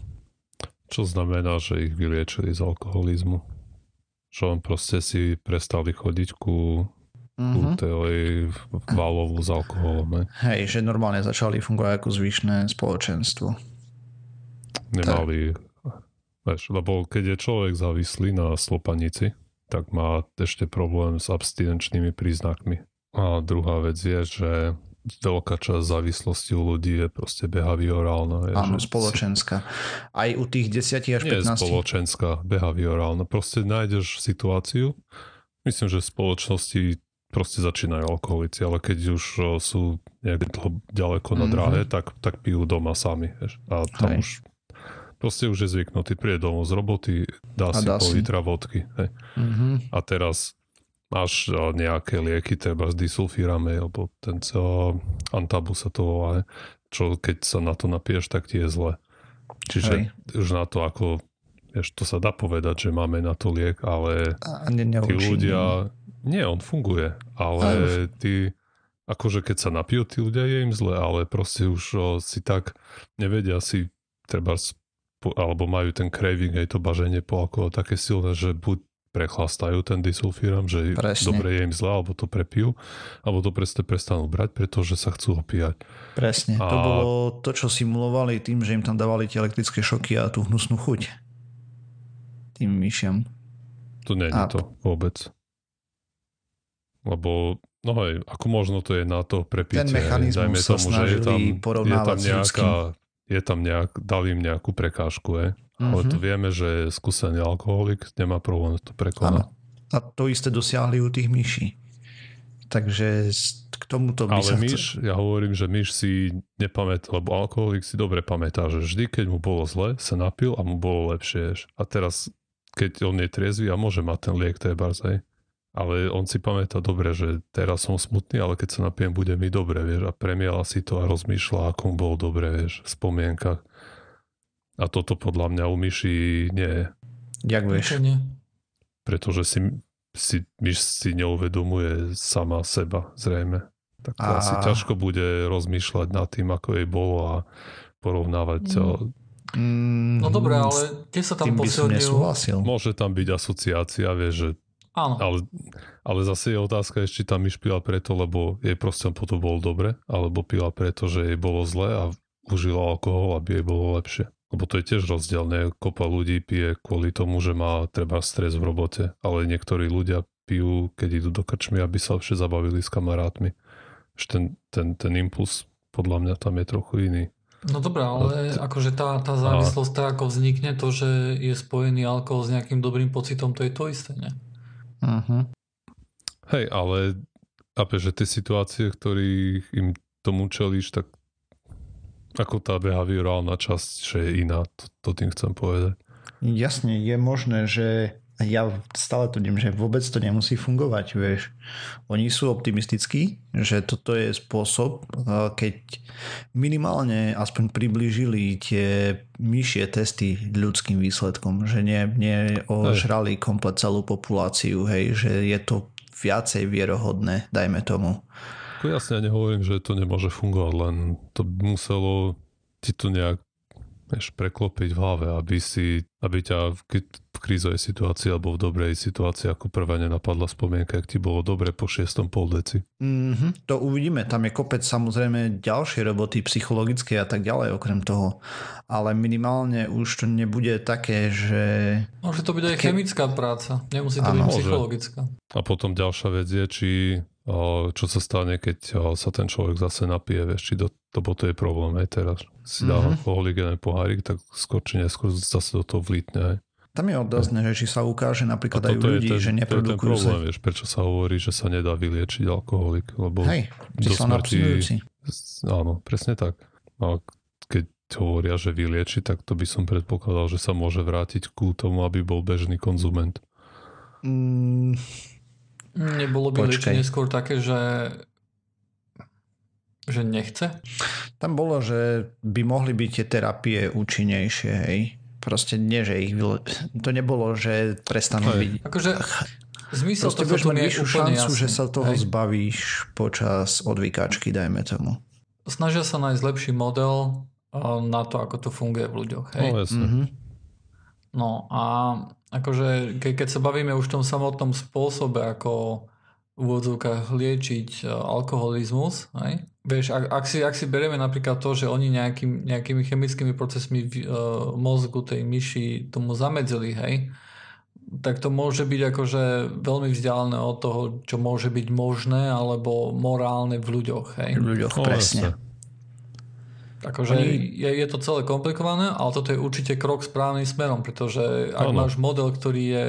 S2: Čo znamená, že ich vyliečili z alkoholizmu? Že on proste si prestali chodiť ku mm-hmm. válovu s alkoholom. Ne?
S3: Hej, že normálne začali fungovať ako zvyšné spoločenstvo.
S2: Nemali, tak. lebo keď je človek závislý na slopanici, tak má ešte problém s abstinenčnými príznakmi. A druhá vec je, že veľká časť závislosti u ľudí je proste behaviorálna. Je,
S3: Áno, že spoločenská. Aj u tých 10 až 15. Nie
S2: spoločenská, behaviorálna. Proste nájdeš situáciu, myslím, že v spoločnosti proste začínajú alkoholici, ale keď už sú nejak ďaleko na dráhe, mm-hmm. tak, tak pijú doma sami. Vieš. A tam Hej. už proste už je zvyknutý, príde domov z roboty, dá a si dá pol si. litra vodky. Hej. Mm-hmm. A teraz máš nejaké lieky, treba z disulfírame, alebo ten co, antabu sa to volá, čo keď sa na to napieš, tak ti je zle. Čiže Hej. už na to, ako vieš, to sa dá povedať, že máme na to liek, ale
S3: A ne,
S2: tí ľudia... Nie, on funguje, ale tí, akože keď sa napijú, tí ľudia je im zle, ale proste už si tak nevedia si treba alebo majú ten craving, aj to baženie po alkoholu také silné, že buď prechlastajú ten disulfíram, že Presne. dobre je im zle, alebo to prepijú, alebo to presne prestanú brať, pretože sa chcú opíjať.
S3: Presne. A... To bolo to, čo simulovali tým, že im tam dávali tie elektrické šoky a tú hnusnú chuť. Tým myšiam.
S2: To nie je a... to vôbec. Lebo No hej, ako možno to je na to prepitie.
S3: Ten mechanizmus sa tomu, že je tam, je tam nejaká,
S2: je tam nejak, dali im nejakú prekážku, je. Mm-hmm. ale to mhm. vieme, že skúsený alkoholik nemá problém to prekonať.
S3: A to isté dosiahli u tých myší. Takže k tomuto by
S2: Ale
S3: sa
S2: myš, chce... ja hovorím, že myš si nepamätá, lebo alkoholik si dobre pamätá, že vždy, keď mu bolo zle, sa napil a mu bolo lepšie. A teraz, keď on je triezvy a môže mať ten liek, to je barzaj ale on si pamätá dobre, že teraz som smutný, ale keď sa napijem, bude mi dobre, vieš, a premiala si to a rozmýšľa, ako mu bolo dobre, vieš, v spomienkach. A toto podľa mňa u myši nie je.
S3: Jak vieš?
S1: Nie.
S2: Pretože si, si myš si neuvedomuje sama seba, zrejme. Tak to a... asi ťažko bude rozmýšľať nad tým, ako jej bolo a porovnávať
S1: mm. No dobré, ale kde sa tam posilňujú?
S2: Môže tam byť asociácia, vieš, že
S1: Áno.
S2: Ale, ale zase je otázka, ešte tam myš pila preto, lebo jej proste potom bolo dobre, alebo pila preto, že jej bolo zle a užila alkohol, aby jej bolo lepšie. Lebo to je tiež rozdielne. Kopa ľudí pije kvôli tomu, že má treba stres v robote, ale niektorí ľudia pijú, keď idú do krčmy, aby sa lepšie zabavili s kamarátmi. Ten, ten, ten impuls podľa mňa tam je trochu iný.
S1: No dobré, ale akože tá, tá závislosť, tá ako vznikne, to, že je spojený alkohol s nejakým dobrým pocitom, to je to isté, nie?
S3: Uh-huh.
S2: Hej, ale ape, že tie situácie, ktorých im tomu čelíš, tak ako tá behaviorálna časť, že je iná, to, to tým chcem povedať.
S3: Jasne, je možné, že ja stále tvrdím, že vôbec to nemusí fungovať, vieš. Oni sú optimistickí, že toto je spôsob, keď minimálne aspoň priblížili tie myšie testy ľudským výsledkom, že nie, nie ožrali komplet celú populáciu, hej, že je to viacej vierohodné, dajme tomu.
S2: Jasne, ja nehovorím, že to nemôže fungovať, len to muselo ti to nejak vieš, preklopiť v hlave, aby si, aby ťa v krízovej situácii alebo v dobrej situácii ako prvá nenapadla spomienka, ak ti bolo dobre po šiestom pol deci.
S3: Mm-hmm, to uvidíme, tam je kopec samozrejme ďalšie roboty psychologické a tak ďalej okrem toho, ale minimálne už to nebude také, že...
S1: Môže to byť aj chemická práca, nemusí to ano. byť psychologická.
S2: A potom ďalšia vec je, či čo sa stane, keď sa ten človek zase napije, vieš, či do, lebo to je problém aj teraz. Si dá mm-hmm. alkoholik jeden pohárik, tak skôr či neskôr zase do toho vlítne aj.
S3: Tam je otázne, že či sa ukáže napríklad aj ľudí, ten, že neprodukujú
S2: to je ten problém, sa... vieš, prečo sa hovorí, že sa nedá vyliečiť alkoholik, lebo
S3: Hej, do smrti...
S2: Áno, presne tak. A keď hovoria, že vylieči, tak to by som predpokladal, že sa môže vrátiť ku tomu, aby bol bežný konzument.
S3: Mm,
S1: Nebolo by liečenie skôr také, že že nechce?
S3: Tam bolo, že by mohli byť tie terapie účinnejšie, hej. Proste nie, že ich vyle... To nebolo, že prestanú byť...
S1: Akože zmysel
S3: Proste budeš mať vyššiu šancu, jasný. že sa toho hej. zbavíš počas odvykačky, dajme tomu.
S1: Snažia sa nájsť lepší model na to, ako to funguje v ľuďoch. Hej?
S2: No, jasne. Mm-hmm.
S1: no a akože ke, keď sa bavíme už v tom samotnom spôsobe, ako v úvodzovkách liečiť e, alkoholizmus, hej? Vieš, ak, ak, si, ak si berieme napríklad to, že oni nejakým, nejakými chemickými procesmi v uh, mozgu tej myši tomu zamedzili, hej, tak to môže byť akože veľmi vzdialené od toho, čo môže byť možné alebo morálne v ľuďoch. Hej.
S3: V ľuďoch, presne.
S1: Akože Oni... je, je to celé komplikované, ale toto je určite krok správnym smerom, pretože ak ano. máš model, ktorý je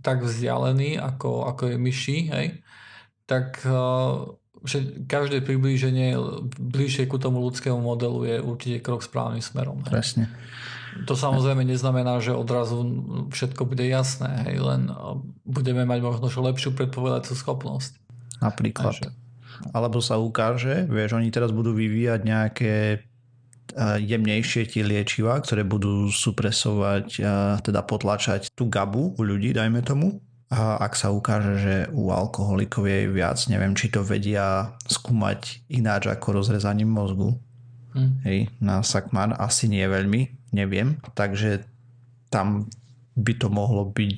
S1: tak vzdialený, ako, ako je myši, hej, tak uh, že každé priblíženie bližšie ku tomu ľudskému modelu je určite krok správnym smerom.
S3: Hej. Presne.
S1: To samozrejme neznamená, že odrazu všetko bude jasné, hej, len budeme mať možno lepšiu predpovedacú schopnosť.
S3: Napríklad. Takže. Alebo sa ukáže, vieš, oni teraz budú vyvíjať nejaké jemnejšie tie liečiva, ktoré budú supresovať, teda potlačať tú gabu u ľudí, dajme tomu. A ak sa ukáže, že u alkoholikov je viac, neviem, či to vedia skúmať ináč ako rozrezaním mozgu. Hm. Hej, na Sakman asi nie veľmi, neviem. Takže tam by to mohlo byť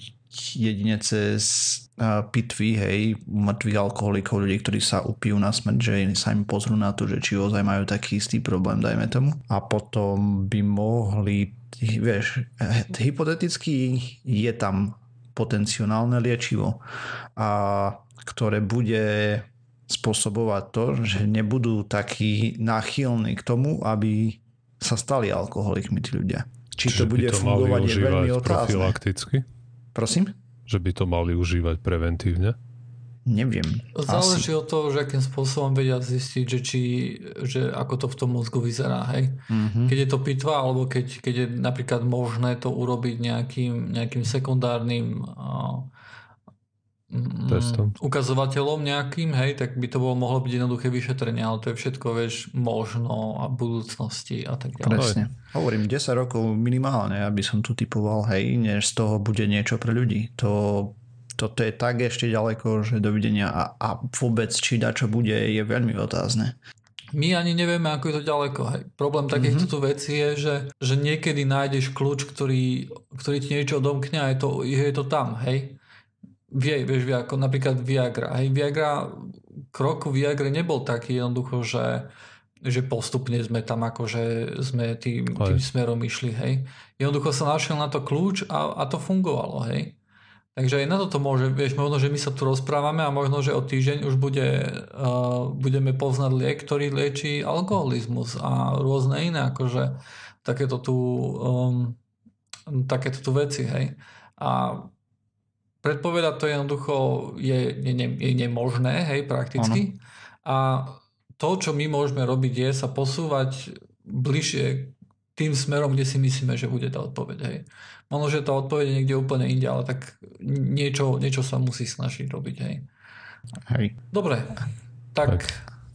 S3: jedine cez pitvy, hej, mŕtvych alkoholikov, ľudí, ktorí sa upijú na smrť, že sa im pozrú na to, že či ozaj majú taký istý problém, dajme tomu. A potom by mohli, vieš, hypoteticky je tam potenciálne liečivo, a ktoré bude spôsobovať to, že nebudú takí náchylní k tomu, aby sa stali alkoholikmi tí ľudia. Či Čiže to bude to fungovať je veľmi otázne. Prosím?
S2: Že by to mali užívať preventívne?
S3: Neviem.
S1: Záleží od toho, že akým spôsobom vedia zistiť, že, či, že ako to v tom mozgu vyzerá. Hej? Mm-hmm. Keď je to pitva, alebo keď, keď je napríklad možné to urobiť nejakým, nejakým sekundárnym uh,
S2: testom.
S1: ukazovateľom nejakým, hej, tak by to bolo mohlo byť jednoduché vyšetrenie, ale to je všetko, vieš, možno a budúcnosti a tak ďalej.
S3: Presne. Hovorím, 10 rokov minimálne, aby som tu typoval, hej, než z toho bude niečo pre ľudí. To, toto je tak ešte ďaleko, že dovidenia a, a vôbec či da čo bude je veľmi otázne.
S1: My ani nevieme, ako je to ďaleko. Hej. Problém takýchto mm-hmm. vecí je, že, že niekedy nájdeš kľúč, ktorý, ktorý ti niečo odomkne a je to, je to tam. Hej vie, vieš, vie, ako napríklad Viagra. Hej, Viagra, krok Viagra nebol taký jednoducho, že, že postupne sme tam akože sme tým, tým smerom išli, hej. Jednoducho sa našiel na to kľúč a, a to fungovalo, hej. Takže aj na toto môže, vieš, možno, že my sa tu rozprávame a možno, že o týždeň už bude, uh, budeme poznať liek, ktorý lieči alkoholizmus a rôzne iné, akože takéto tu, um, takéto tu veci, hej. A Predpovedať to jednoducho je, je, je nemožné, hej, prakticky. Ano. A to, čo my môžeme robiť, je sa posúvať bližšie tým smerom, kde si myslíme, že bude tá odpoveď. Hej. Možno, že tá odpoveď je niekde úplne inde, ale tak niečo, niečo sa musí snažiť robiť. Hej.
S3: Hej.
S1: Dobre, tak... tak.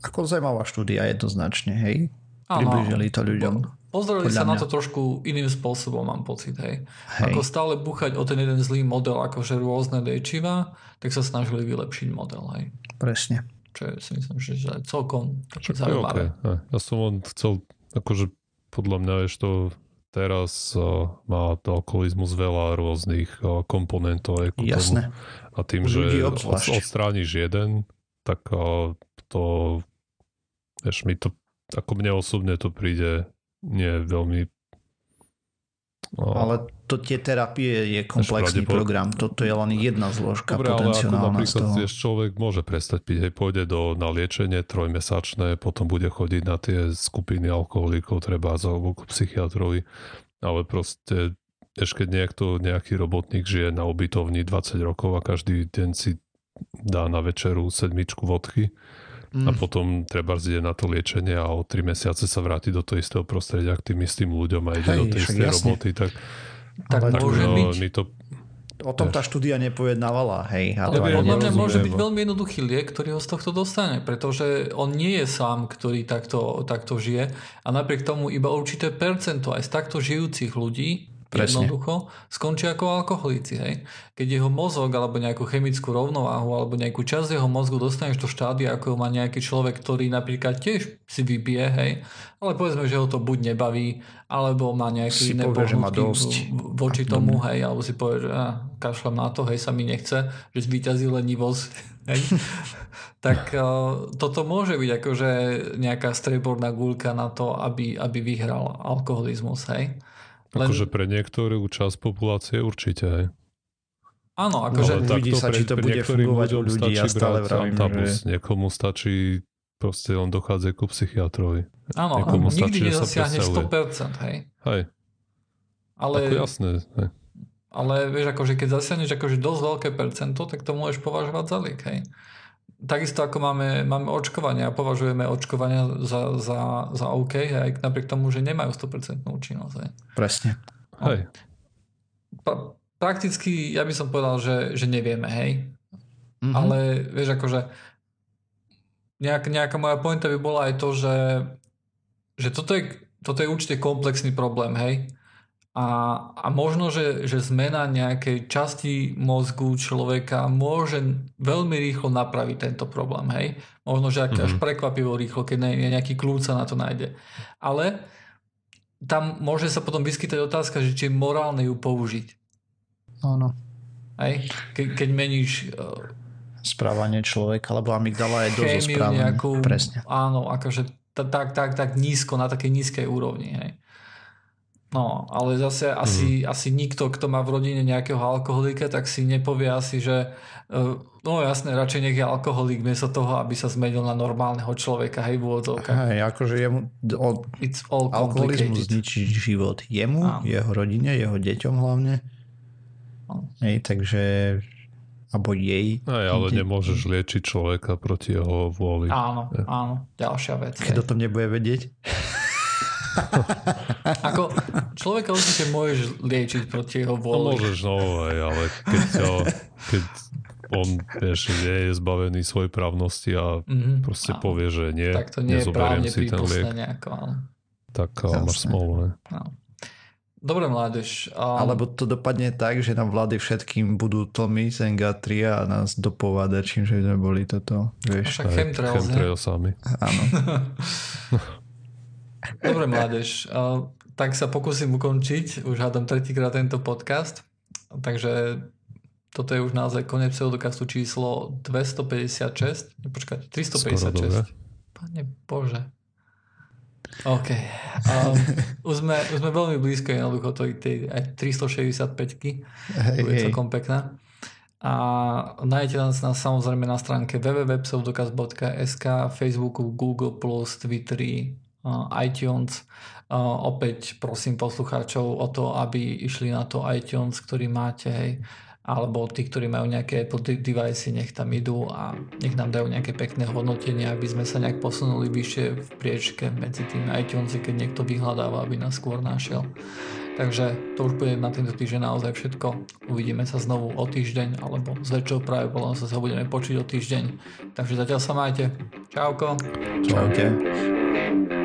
S3: Ako zaujímavá štúdia jednoznačne, hej? Približili to ľuďom.
S1: Pozreli sa mňa. na to trošku iným spôsobom, mám pocit. Hej. Hej. Ako stále buchať o ten jeden zlý model, akože rôzne liečiva, tak sa snažili vylepšiť model. Hej.
S3: Presne.
S1: Čo je, si myslím, že je celkom zaujímavé.
S2: Okay. Ja som len chcel, akože podľa mňa je to teraz uh, má to alkoholizmus veľa rôznych uh, komponentov. Aj
S3: Jasné.
S2: Tomu. A tým, že od, odstrániš jeden, tak uh, to, vieš, mi to, ako mne osobne to príde nie veľmi
S3: ale to tie terapie je komplexný program. Toto je len jedna zložka Dobre, potenciálna ale ako z toho.
S2: človek môže prestať piť, hej, pôjde do, na liečenie trojmesačné, potom bude chodiť na tie skupiny alkoholikov, treba za k psychiatrovi, ale proste ešte keď niekto, nejaký robotník žije na ubytovni 20 rokov a každý deň si dá na večeru sedmičku vodky, mm. a potom treba ide na to liečenie a o 3 mesiace sa vráti do toho istého prostredia k tým istým ľuďom a ide Hej, do tej istej roboty, tak,
S1: tak, tak môže no, byť...
S2: my to
S3: O tom tá štúdia nepojednávala, hej.
S1: Ale podľa mňa môže byť veľmi jednoduchý liek, ktorý ho z tohto dostane, pretože on nie je sám, ktorý takto, takto žije a napriek tomu iba určité percento aj z takto žijúcich ľudí Presne. Jednoducho skončí ako alkoholici. Hej? Keď jeho mozog alebo nejakú chemickú rovnováhu alebo nejakú časť jeho mozgu dostaneš do štádia, ako má nejaký človek, ktorý napríklad tiež si vybije, hej? ale povedzme, že ho to buď nebaví, alebo má nejaké
S3: iné povie, že má dosť.
S1: voči tomu, hej, alebo si povie, že ah, kašľam na to, hej, sa mi nechce, že zvýťazí lenivosť. [laughs] Hej? tak uh, toto môže byť akože nejaká streborná guľka na to, aby, aby vyhral alkoholizmus. Hej?
S2: Len... Akože pre niektorú časť populácie určite, hej.
S1: Áno, akože
S3: no, uvidí sa, či to bude fungovať u ľudí. Ja stále vravím,
S2: že... Niekomu stačí proste on dochádza ku psychiatrovi.
S1: Áno, Niekomu nikdy stačí, nezasiahne 100%, hej.
S2: Hej.
S1: Ale,
S2: Ako jasné, hej.
S1: Ale vieš, akože keď zasiahneš akože dosť veľké percento, tak to môžeš považovať za liek, hej takisto ako máme, máme očkovania a považujeme očkovania za, za, za OK, aj napriek tomu, že nemajú 100% účinnosť. Aj.
S3: Presne.
S2: No. Hej.
S1: Pa, prakticky ja by som povedal, že, že nevieme, hej. Mm-hmm. Ale vieš, akože nejak, nejaká moja pointa by bola aj to, že, že toto je toto je určite komplexný problém, hej. A, a možno, že, že zmena nejakej časti mozgu človeka môže veľmi rýchlo napraviť tento problém, hej. Možno, že mm-hmm. až mhm. prekvapivo rýchlo, keď nejaký kľúč sa na to nájde. Ale tam môže sa potom vyskytať otázka, že či je morálne ju použiť.
S3: Áno.
S1: Hej? Ke, keď meníš uh,
S3: správanie človeka, lebo amygdala je dosť správanie. Nejakú, Presne.
S1: Áno, akože tak, tak, tak nízko, na takej nízkej úrovni. Hej. No, ale zase asi, mm. asi nikto, kto má v rodine nejakého alkoholika, tak si nepovie asi, že uh, no jasné, radšej nech je alkoholik miesto toho, aby sa zmenil na normálneho človeka, hej, v úvodzovkách.
S3: Hej, akože jemu, o, It's all alkoholizmus zničí život jemu, Áno. jeho rodine, jeho deťom hlavne. Áno. Hej, takže alebo jej.
S2: Aj, ale de- nemôžeš liečiť človeka proti jeho vôli.
S1: Áno, áno, ďalšia vec.
S3: Keď o tom nebude vedieť. [laughs]
S1: Ako človeka určite môžeš liečiť proti jeho vôli.
S2: No môžeš, no aj, ale keď, ťa, keď on vieš, nie je zbavený svojej právnosti a mm-hmm, proste áno. povie, že nie,
S1: tak to nie nezoberiem si ten liek. Nejako, áno.
S2: Tak máš smolu, ne?
S1: Dobre, mládež.
S3: Um... Alebo to dopadne tak, že nám vlády všetkým budú tlmiť NG3 a nás dopovádať, čím že sme boli toto. Vieš.
S1: Však chemtrails,
S2: chemtrailsami.
S3: Áno. [laughs]
S1: Dobre, mládež. Tak sa pokúsim ukončiť. Už hádam tretíkrát tento podcast. Takže toto je už naozaj koniec pseudokastu číslo 256. Počkať, 356. Pane Bože. OK. Um, už, sme, už sme veľmi blízko jednoducho tej, tej aj 365-ky. Hej, je celkom pekná. A nájdete nás, nás samozrejme na stránke www.pseudokaz.sk, Facebooku, Google+, Twitteri, iTunes. Opäť prosím poslucháčov o to, aby išli na to iTunes, ktorý máte, hej, alebo tí, ktorí majú nejaké Apple device, nech tam idú a nech nám dajú nejaké pekné hodnotenie, aby sme sa nejak posunuli vyššie v priečke medzi tým iTunes, keď niekto vyhľadáva, aby nás skôr našiel. Takže to už bude na tento týždeň naozaj všetko. Uvidíme sa znovu o týždeň, alebo s väčšou pravdepodobnosťou sa budeme počuť o týždeň. Takže zatiaľ sa majte. Čauko.
S3: Čaute.